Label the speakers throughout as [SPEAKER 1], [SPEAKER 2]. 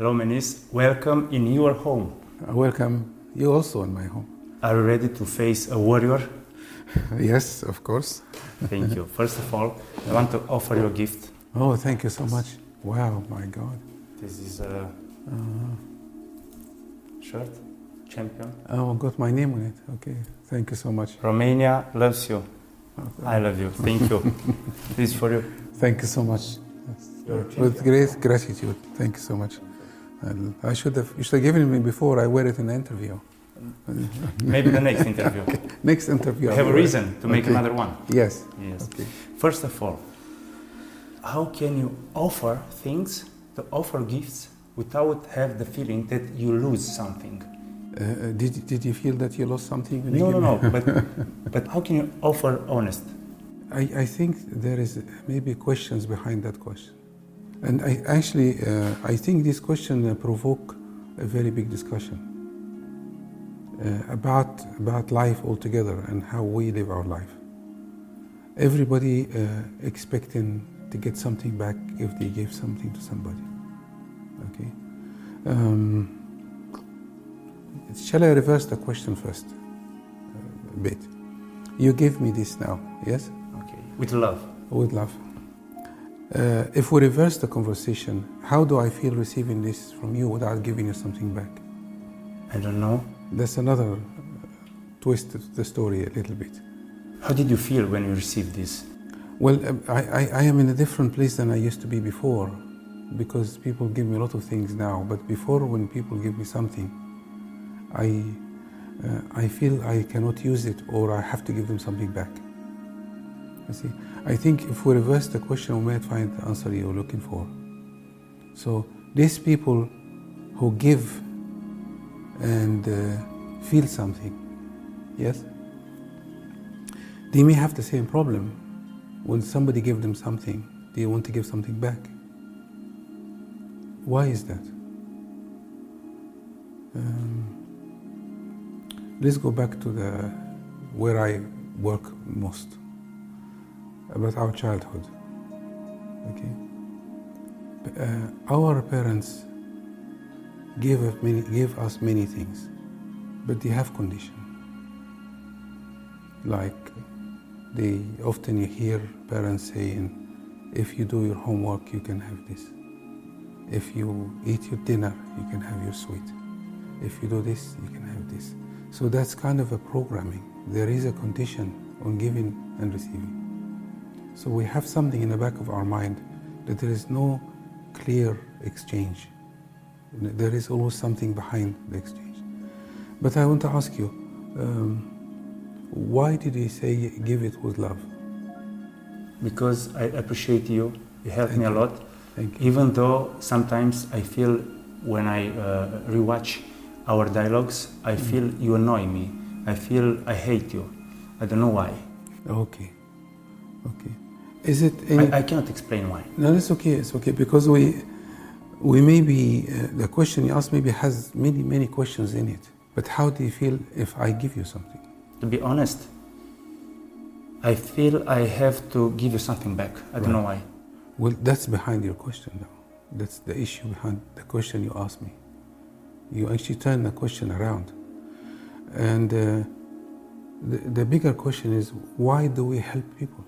[SPEAKER 1] Hello, Menis. Welcome in your home.
[SPEAKER 2] I welcome you also in my home.
[SPEAKER 1] Are you ready to face a warrior?
[SPEAKER 2] Yes, of course.
[SPEAKER 1] Thank you. First of all, I want to offer you a gift.
[SPEAKER 2] Oh, thank you so much. Wow, my God.
[SPEAKER 1] This is a
[SPEAKER 2] Uh,
[SPEAKER 1] shirt, champion.
[SPEAKER 2] oh, got my name on it. Okay, thank you so much.
[SPEAKER 1] Romania loves you.
[SPEAKER 2] Okay.
[SPEAKER 1] I love you. Thank you. this is for you.
[SPEAKER 2] Thank you so much. With great gratitude. Thank you so much. And I should have, you should have given it me before I wear it in the interview.
[SPEAKER 1] Maybe the next interview.
[SPEAKER 2] Next interview. I
[SPEAKER 1] have a
[SPEAKER 2] will wear it.
[SPEAKER 1] reason to make
[SPEAKER 2] Okay.
[SPEAKER 1] another one.
[SPEAKER 2] Yes.
[SPEAKER 1] Yes.
[SPEAKER 2] Okay.
[SPEAKER 1] First of all, how can you offer things, to offer gifts, without have the feeling that you lose something?
[SPEAKER 2] Uh, uh, did, did you feel that you lost something?
[SPEAKER 1] No, no, no. But but how can you offer honest?
[SPEAKER 2] I, I think there is maybe questions behind that question. And I actually, uh, I think this question uh, provoke a very big discussion uh, about, about life altogether and how we live our life. Everybody uh, expecting to get something back if they give something to somebody. Okay. Um, shall I reverse the question first uh, a bit? You give me this now, yes?
[SPEAKER 1] Okay. With love.
[SPEAKER 2] With love. Uh, if we reverse the conversation, how do I feel receiving this from you without giving you something back?
[SPEAKER 1] I don't know.
[SPEAKER 2] That's another uh, twist of the story a little bit.
[SPEAKER 1] How did you feel when you received this?
[SPEAKER 2] Well, uh, I, I, I am in a different place than I used to be before because people give me a lot of things now. But before, when people give me something, I, uh, I feel I cannot use it or I have to give them something back. You see, I think if we reverse the question, we might find the answer you're looking for. So these people who give and uh, feel something, yes, they may have the same problem. When somebody gives them something, they want to give something back. Why is that? Um, let's go back to the where I work most about our childhood. Okay, uh, our parents gave many, gave us many things, but they have condition. Like they often you hear parents saying, "If you do your homework, you can have this. If you eat your dinner, you can have your sweet. If you do this, you can have this." So that's kind of a programming. There is a condition on giving and receiving. So we have something in the back of our mind that there is no clear exchange. There is always something behind the exchange. But I want to ask you, um, why did he say give it with love?
[SPEAKER 1] Because I appreciate you. You help
[SPEAKER 2] Thank
[SPEAKER 1] me a lot.
[SPEAKER 2] Thank you.
[SPEAKER 1] Even though sometimes I feel when I uh, rewatch our dialogues, I
[SPEAKER 2] Mm.
[SPEAKER 1] feel you annoy me. I feel I hate you. I don't know why.
[SPEAKER 2] Okay. Okay. Is it any,
[SPEAKER 1] I, I cannot explain why.
[SPEAKER 2] No, it's okay. It's okay because we, we maybe uh, the question you asked maybe has many many questions in it. But how do you feel if I give you something?
[SPEAKER 1] To be honest, I feel I have to give you something back. I don't know why.
[SPEAKER 2] Well, that's behind your question now. That's the issue behind the question you asked me. You actually turn the question around, and uh, the, the bigger question is why do we help people?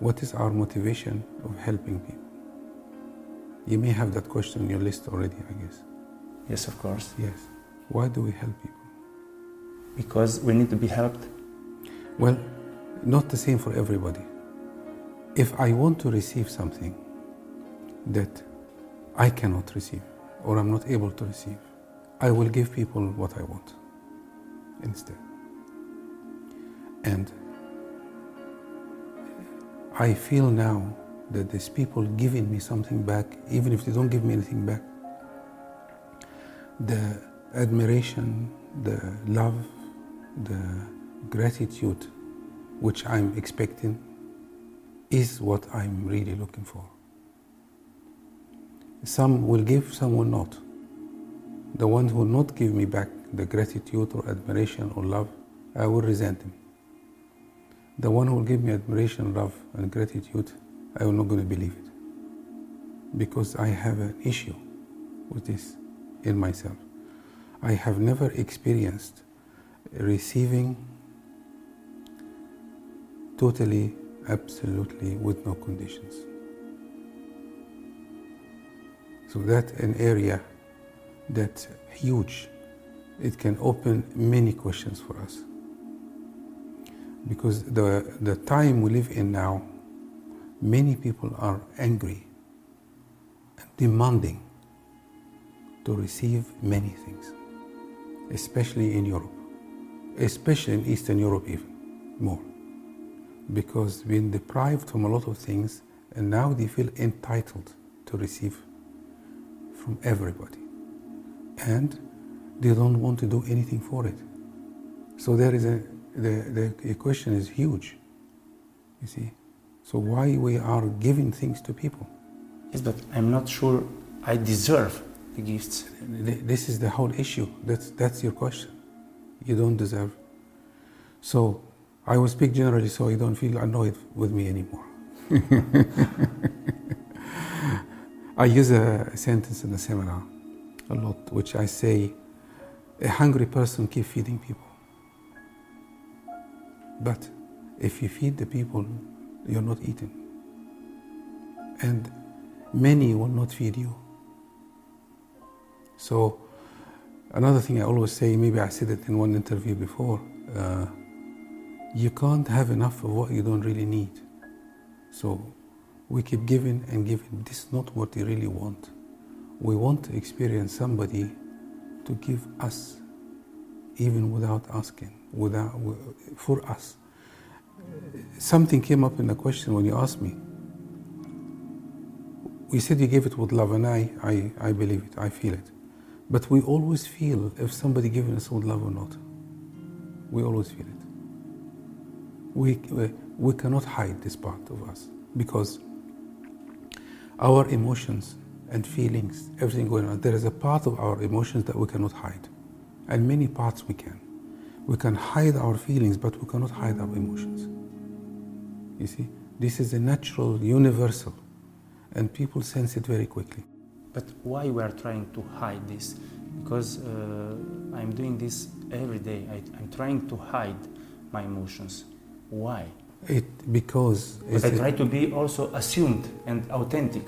[SPEAKER 2] What is our motivation of helping people? You may have that question on your list already, I guess.
[SPEAKER 1] Yes, of course.
[SPEAKER 2] Yes. Why do we help people?
[SPEAKER 1] Because we need to be helped.
[SPEAKER 2] Well, not the same for everybody. If I want to receive something that I cannot receive or I'm not able to receive, I will give people what I want instead. And I feel now that there's people giving me something back, even if they don't give me anything back. The admiration, the love, the gratitude which I'm expecting is what I'm really looking for. Some will give, some will not. The one who will not give me back the gratitude or admiration or love, I will resent him. The one who will give me admiration, love, and gratitude, I am not going to believe it. Because I have an issue with this in myself. I have never experienced receiving totally, absolutely, with no conditions. So that's an area that's huge. It can open many questions for us. Because the, the time we live in now, many people are angry and demanding to receive many things, especially in Europe, especially in Eastern Europe, even more. Because being deprived from a lot of things, and now they feel entitled to receive from everybody. And they don't want to do anything for it. So there is a the, the question is huge. You see? So why we are giving things to people?
[SPEAKER 1] Yes, but I'm not sure I deserve the gifts.
[SPEAKER 2] This is the whole issue. That's that's your question. You don't deserve. So I will speak generally so you don't feel annoyed with me anymore. I use a sentence in the seminar a lot, which I say, a hungry person keep feeding people. But if you feed the people, you're not eating. And many will not feed you. So, another thing I always say, maybe I said it in one interview before, uh, you can't have enough of what you don't really need. So, we keep giving and giving. This is not what we really want. We want to experience somebody to give us, even without asking, without, for us. Something came up in the question when you asked me. We said you gave it with love, and I, I, I believe it, I feel it. But we always feel if somebody giving us with love or not. We always feel it. We, we, we cannot hide this part of us because our emotions and feelings, everything going on, there is a part of our emotions that we cannot hide. And many parts we can. We can hide our feelings, but we cannot hide our emotions. You see, this is a natural, universal, and people sense it very quickly.
[SPEAKER 1] But why we are trying to hide this? Because uh, I'm doing this every day. I, I'm trying to hide my emotions. Why?
[SPEAKER 2] It because
[SPEAKER 1] but I try to be also assumed and authentic.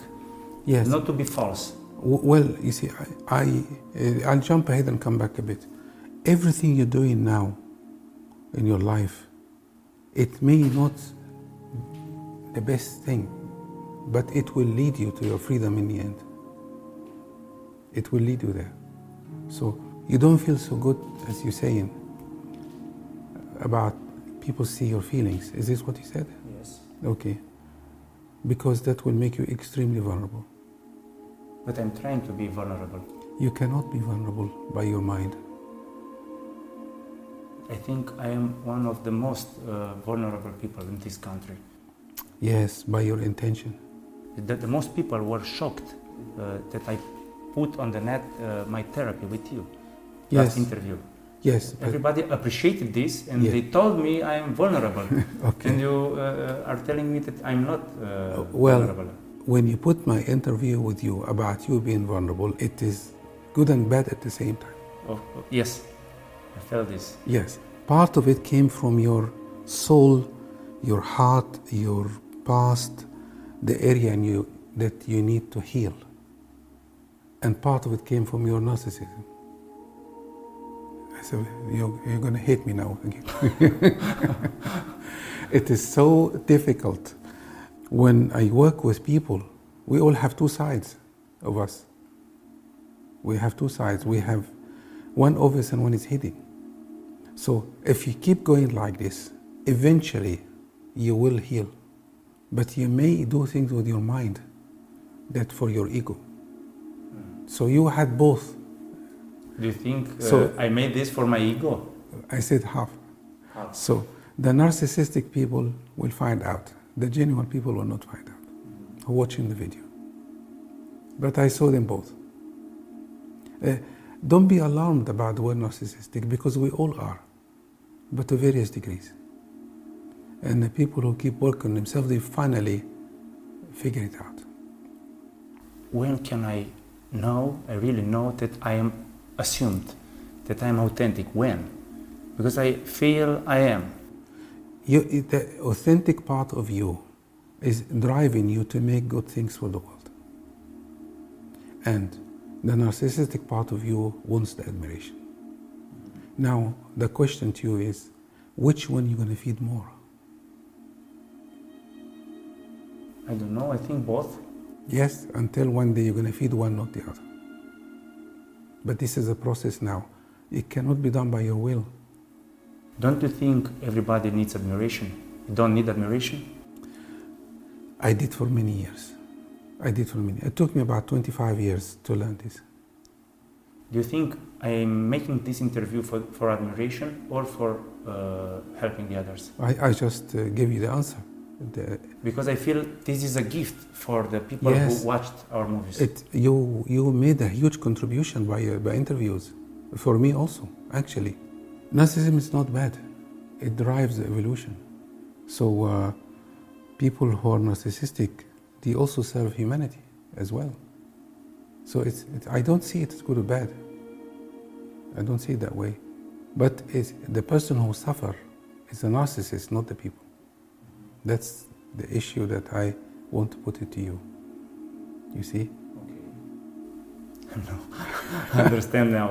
[SPEAKER 2] Yes.
[SPEAKER 1] Not to be false.
[SPEAKER 2] well, you see, I, I uh, I'll jump ahead and come back a bit. Everything you're doing now in your life, it may not the best thing, but it will lead you to your freedom in the end. It will lead you there. So you don't feel so good as you're saying about people see your feelings. Is this what you said?
[SPEAKER 1] Yes.
[SPEAKER 2] Okay. Because that will make you extremely vulnerable.
[SPEAKER 1] But I'm trying to be vulnerable.
[SPEAKER 2] You cannot be vulnerable by your mind.
[SPEAKER 1] I think I am one of the most uh, vulnerable people in this country.
[SPEAKER 2] Yes, by your intention.
[SPEAKER 1] The, the most people were shocked uh, that I put on the net uh, my therapy with you.
[SPEAKER 2] Yes.
[SPEAKER 1] Last interview.
[SPEAKER 2] Yes.
[SPEAKER 1] Everybody appreciated this and
[SPEAKER 2] Yeah.
[SPEAKER 1] they told me I am vulnerable.
[SPEAKER 2] Okay.
[SPEAKER 1] And you uh, are telling me that I'm not uh,
[SPEAKER 2] well,
[SPEAKER 1] vulnerable.
[SPEAKER 2] When you put my interview with you about you being vulnerable, it is good and bad at the same time.
[SPEAKER 1] Oh, yes, I felt this.
[SPEAKER 2] Yes. Part of it came from your soul, your heart, your past, the area in you that you need to heal. And part of it came from your narcissism. I said, you're, you're going to hate me now again. it is so difficult. When I work with people, we all have two sides of us. We have two sides. We have one obvious and one is hidden. So if you keep going like this, eventually you will heal. But you may do things with your mind that for your ego. So you had both.
[SPEAKER 1] Do you think uh,
[SPEAKER 2] So-
[SPEAKER 1] I made this for my ego?
[SPEAKER 2] I said half.
[SPEAKER 1] Half.
[SPEAKER 2] So the narcissistic people will find out. The genuine people will not find out watching the video. But I saw them both. Uh, don't be alarmed about the word narcissistic because we all are, but to various degrees. And the people who keep working on themselves, they finally figure it out.
[SPEAKER 1] When can I know, I really know that I am assumed, that I am authentic? When? Because I feel I am.
[SPEAKER 2] You, the authentic part of you is driving you to make good things for the world. And the narcissistic part of you wants the admiration. Now, the question to you is which one you're going to feed more?
[SPEAKER 1] I don't know, I think both.
[SPEAKER 2] Yes, until one day you're going to feed one, not the other. But this is a process now. It cannot be done by your will.
[SPEAKER 1] Don't you think everybody needs admiration? You don't need admiration?
[SPEAKER 2] I did for many years. I did for many. It took me about 25 years to learn this.
[SPEAKER 1] Do you think I'm making this interview for, for admiration or for uh, helping the others?
[SPEAKER 2] I, I just uh, gave you the answer. The,
[SPEAKER 1] because I feel this is a gift for the people
[SPEAKER 2] Yes.
[SPEAKER 1] who watched our movies.
[SPEAKER 2] it, you, you made a huge contribution by, uh, by interviews. For me also, actually. Narcissism is not bad. It drives evolution. So uh, people who are narcissistic, they also serve humanity as well. So it's, it, I don't see it as good or bad. I don't see it that way. But it's, the person who suffer is a narcissist, not the people. That's the issue that I want to put it to you. You see? Okay.
[SPEAKER 1] no, I understand now.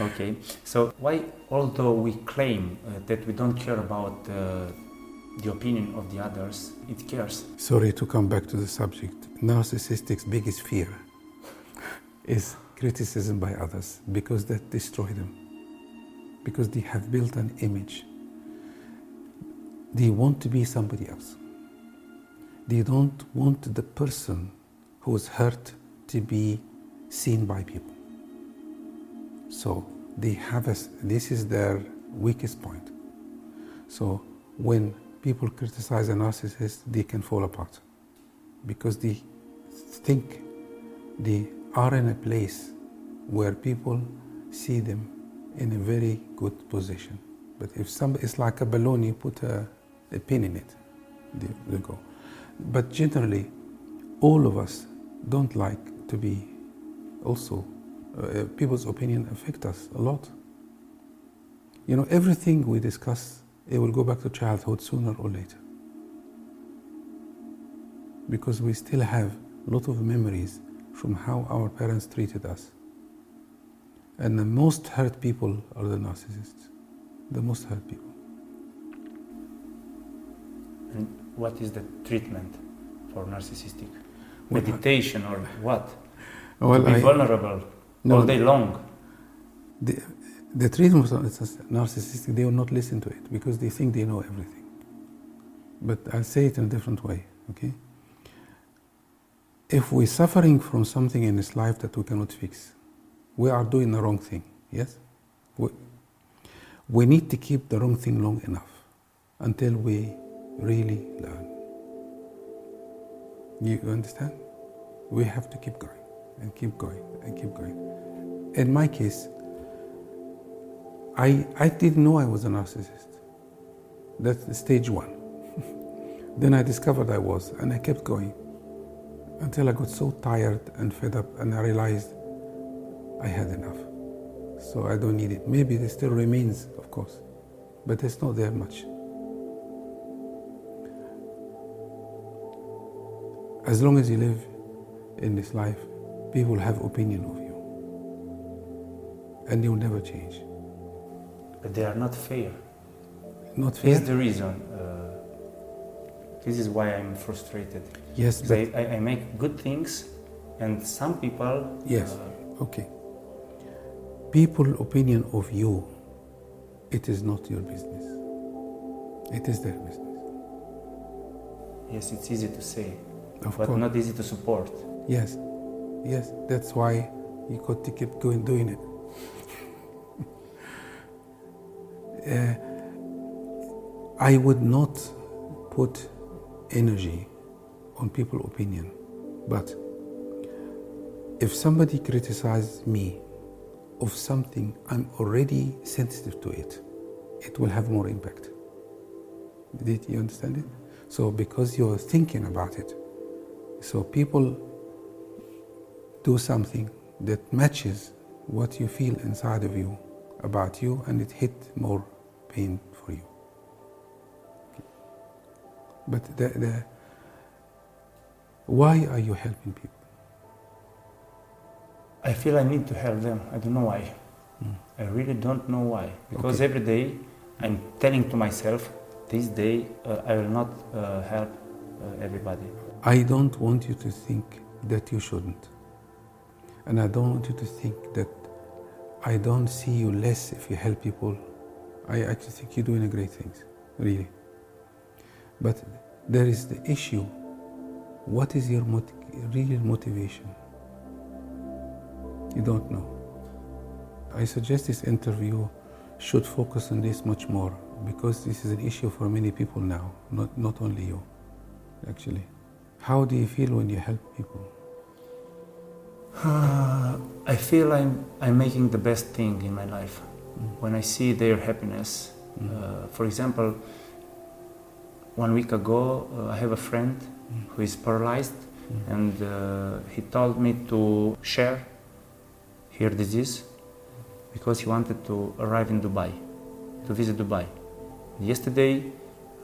[SPEAKER 1] okay, so why, although we claim uh, that we don't care about uh, the opinion of the others, it cares?
[SPEAKER 2] Sorry to come back to the subject. Narcissistic's biggest fear is criticism by others because that destroys them. Because they have built an image. They want to be somebody else. They don't want the person who is hurt to be seen by people. So they have a, this is their weakest point. So when people criticize a narcissist, they can fall apart because they think they are in a place where people see them in a very good position. But if some, it's like a balloon, you put a, a pin in it, they, they go. But generally, all of us don't like to be also, uh, people's opinion affect us a lot. You know, everything we discuss, it will go back to childhood sooner or later. Because we still have a lot of memories from how our parents treated us. And the most hurt people are the narcissists. The most hurt people.
[SPEAKER 1] And what is the treatment for narcissistic? Meditation or what?
[SPEAKER 2] Well,
[SPEAKER 1] to be
[SPEAKER 2] I-
[SPEAKER 1] vulnerable
[SPEAKER 2] No,
[SPEAKER 1] all day long.
[SPEAKER 2] The, the treatment of narcissistic, they will not listen to it because they think they know everything. But I'll say it in a different way, okay? If we're suffering from something in this life that we cannot fix, we are doing the wrong thing, yes? We, we need to keep the wrong thing long enough until we really learn. You understand? We have to keep going and keep going and keep going. In my case, I, I didn't know I was a narcissist. That's stage one. then I discovered I was, and I kept going until I got so tired and fed up, and I realized I had enough. So I don't need it. Maybe there still remains, of course, but it's not there much. As long as you live in this life, people have opinion of you, and you'll never change.
[SPEAKER 1] But they are not fair.
[SPEAKER 2] Not fair.
[SPEAKER 1] This is the reason. Uh, this is why I'm frustrated.
[SPEAKER 2] Yes,
[SPEAKER 1] I, I, I make good things, and some people.
[SPEAKER 2] Yes.
[SPEAKER 1] uh,
[SPEAKER 2] okay. People' opinion of you, it is not your business. It is their business.
[SPEAKER 1] yes, it's easy to say,
[SPEAKER 2] Of
[SPEAKER 1] but
[SPEAKER 2] course.
[SPEAKER 1] not easy to support.
[SPEAKER 2] Yes, yes. That's why you got to keep going doing it. Uh, I would not put energy on people's opinion, but if somebody criticizes me of something I'm already sensitive to it, it will have more impact. Did you understand it? So because you're thinking about it, So people do something that matches what you feel inside of you about you and it hit more pain for you. But the, the, why are you helping people?
[SPEAKER 1] I feel I need to help them. I don't know why.
[SPEAKER 2] Mm.
[SPEAKER 1] I really don't know why. Because
[SPEAKER 2] Okay.
[SPEAKER 1] every day I'm telling to myself, this day uh, I will not uh, help uh, everybody.
[SPEAKER 2] I don't want you to think that you shouldn't. And I don't want you to think that I don't see you less if you help people. I actually think you're doing great things, really. But there is the issue what is your real motivation? You don't know. I suggest this interview should focus on this much more because this is an issue for many people now, not, not only you, actually. How do you feel when you help people?
[SPEAKER 1] Uh, I feel I'm, I'm making the best thing in my life. When I see their happiness, uh, for example, one week ago uh, I have a friend who is paralyzed
[SPEAKER 2] Mm.
[SPEAKER 1] and uh, he told me to share her disease because he wanted to arrive in Dubai, to visit Dubai. Yesterday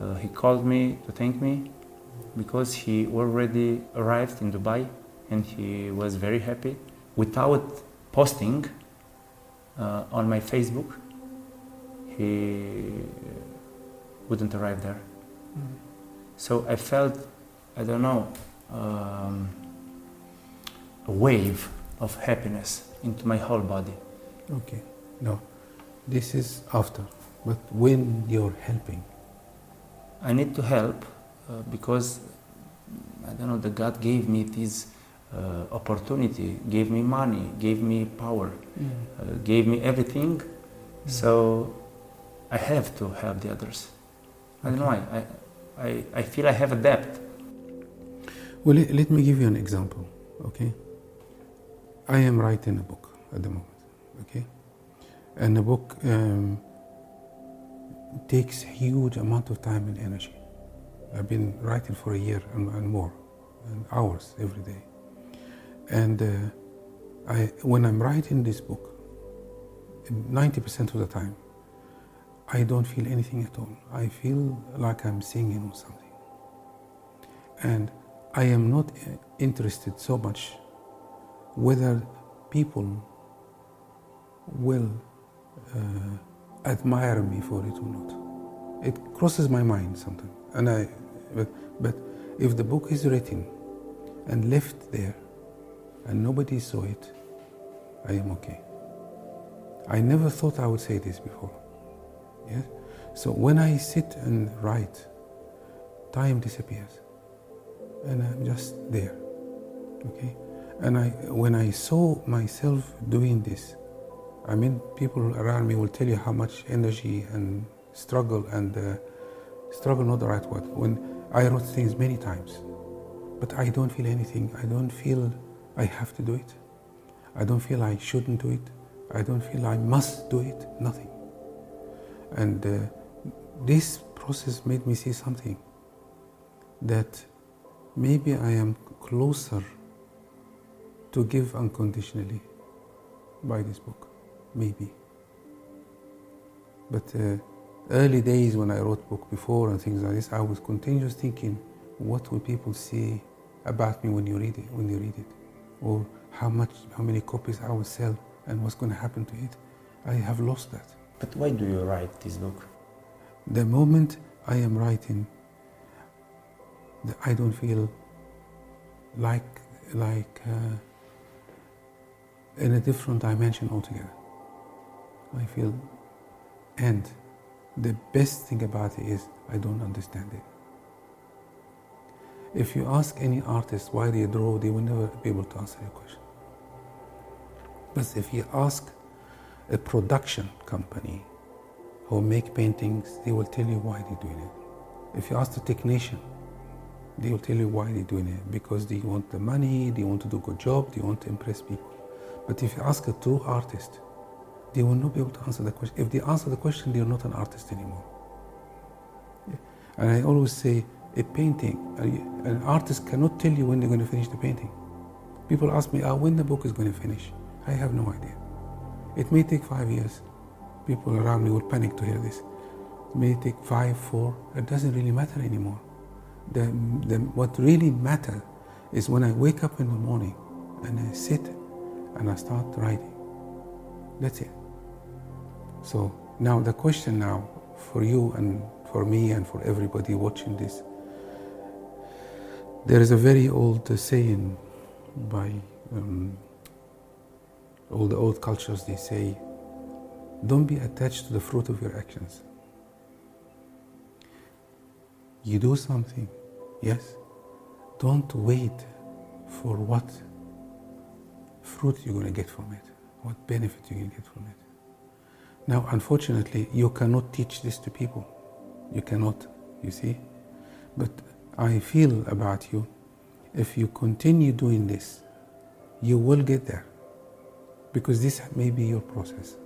[SPEAKER 1] uh, he called me to thank me because he already arrived in Dubai and he was very happy without posting uh, on my Facebook. He wouldn't arrive there. So I felt, I don't know, um, a wave of happiness into my whole body.
[SPEAKER 2] Okay, no, this is after. But when you're helping,
[SPEAKER 1] I need to help uh, because I don't know. The God gave me this uh, opportunity, gave me money, gave me power, uh, gave me everything. So I have to help the others. I don't know why. I, I, I feel I have a debt.
[SPEAKER 2] well, let, let me give you an example. Okay, I am writing a book at the moment. Okay, and the book um, takes huge amount of time and energy. I've been writing for a year and, and more, and hours every day. And uh, I, when I'm writing this book, 90% of the time, I don't feel anything at all. I feel like I'm singing or something. And I am not uh, interested so much whether people will uh, admire me for it or not. It crosses my mind sometimes. And I, but, but if the book is written and left there and nobody saw it, I am okay. I never thought I would say this before. Yes? So when I sit and write, time disappears. And I'm just there. Okay? And I, when I saw myself doing this, I mean, people around me will tell you how much energy and struggle and uh, struggle, not the right word. When I wrote things many times, but I don't feel anything. I don't feel I have to do it. I don't feel I shouldn't do it. I don't feel I must do it. Nothing. And uh, this process made me see something that maybe I am closer to give unconditionally by this book. Maybe. But uh, early days when I wrote book before and things like this, I was continuously thinking, what will people say about me when you read it? When you read it, or how much, how many copies I will sell, and what's going to happen to it? I have lost that.
[SPEAKER 1] But why do you write this book?
[SPEAKER 2] The moment I am writing, I don't feel like like uh, in a different dimension altogether. I feel, and the best thing about it is I don't understand it. If you ask any artist why they draw, they will never be able to answer your question. But if you ask a production company who make paintings, they will tell you why they're doing it. If you ask the technician, they will tell you why they're doing it because they want the money, they want to do a good job, they want to impress people. But if you ask a true artist, they will not be able to answer the question. If they answer the question, they're not an artist anymore. And I always say, A painting, an artist cannot tell you when they're going to finish the painting. People ask me, oh, when the book is going to finish. I have no idea. It may take five years. People around me will panic to hear this. It may take five, four. It doesn't really matter anymore. The, the, what really matters is when I wake up in the morning and I sit and I start writing. That's it. So now the question now for you and for me and for everybody watching this, there is a very old uh, saying by um, all the old cultures. They say, "Don't be attached to the fruit of your actions." You do something, yes. Don't wait for what fruit you're going to get from it, what benefit you're going to get from it. Now, unfortunately, you cannot teach this to people. You cannot, you see. But I feel about you, if you continue doing this, you will get there. Because this may be your process.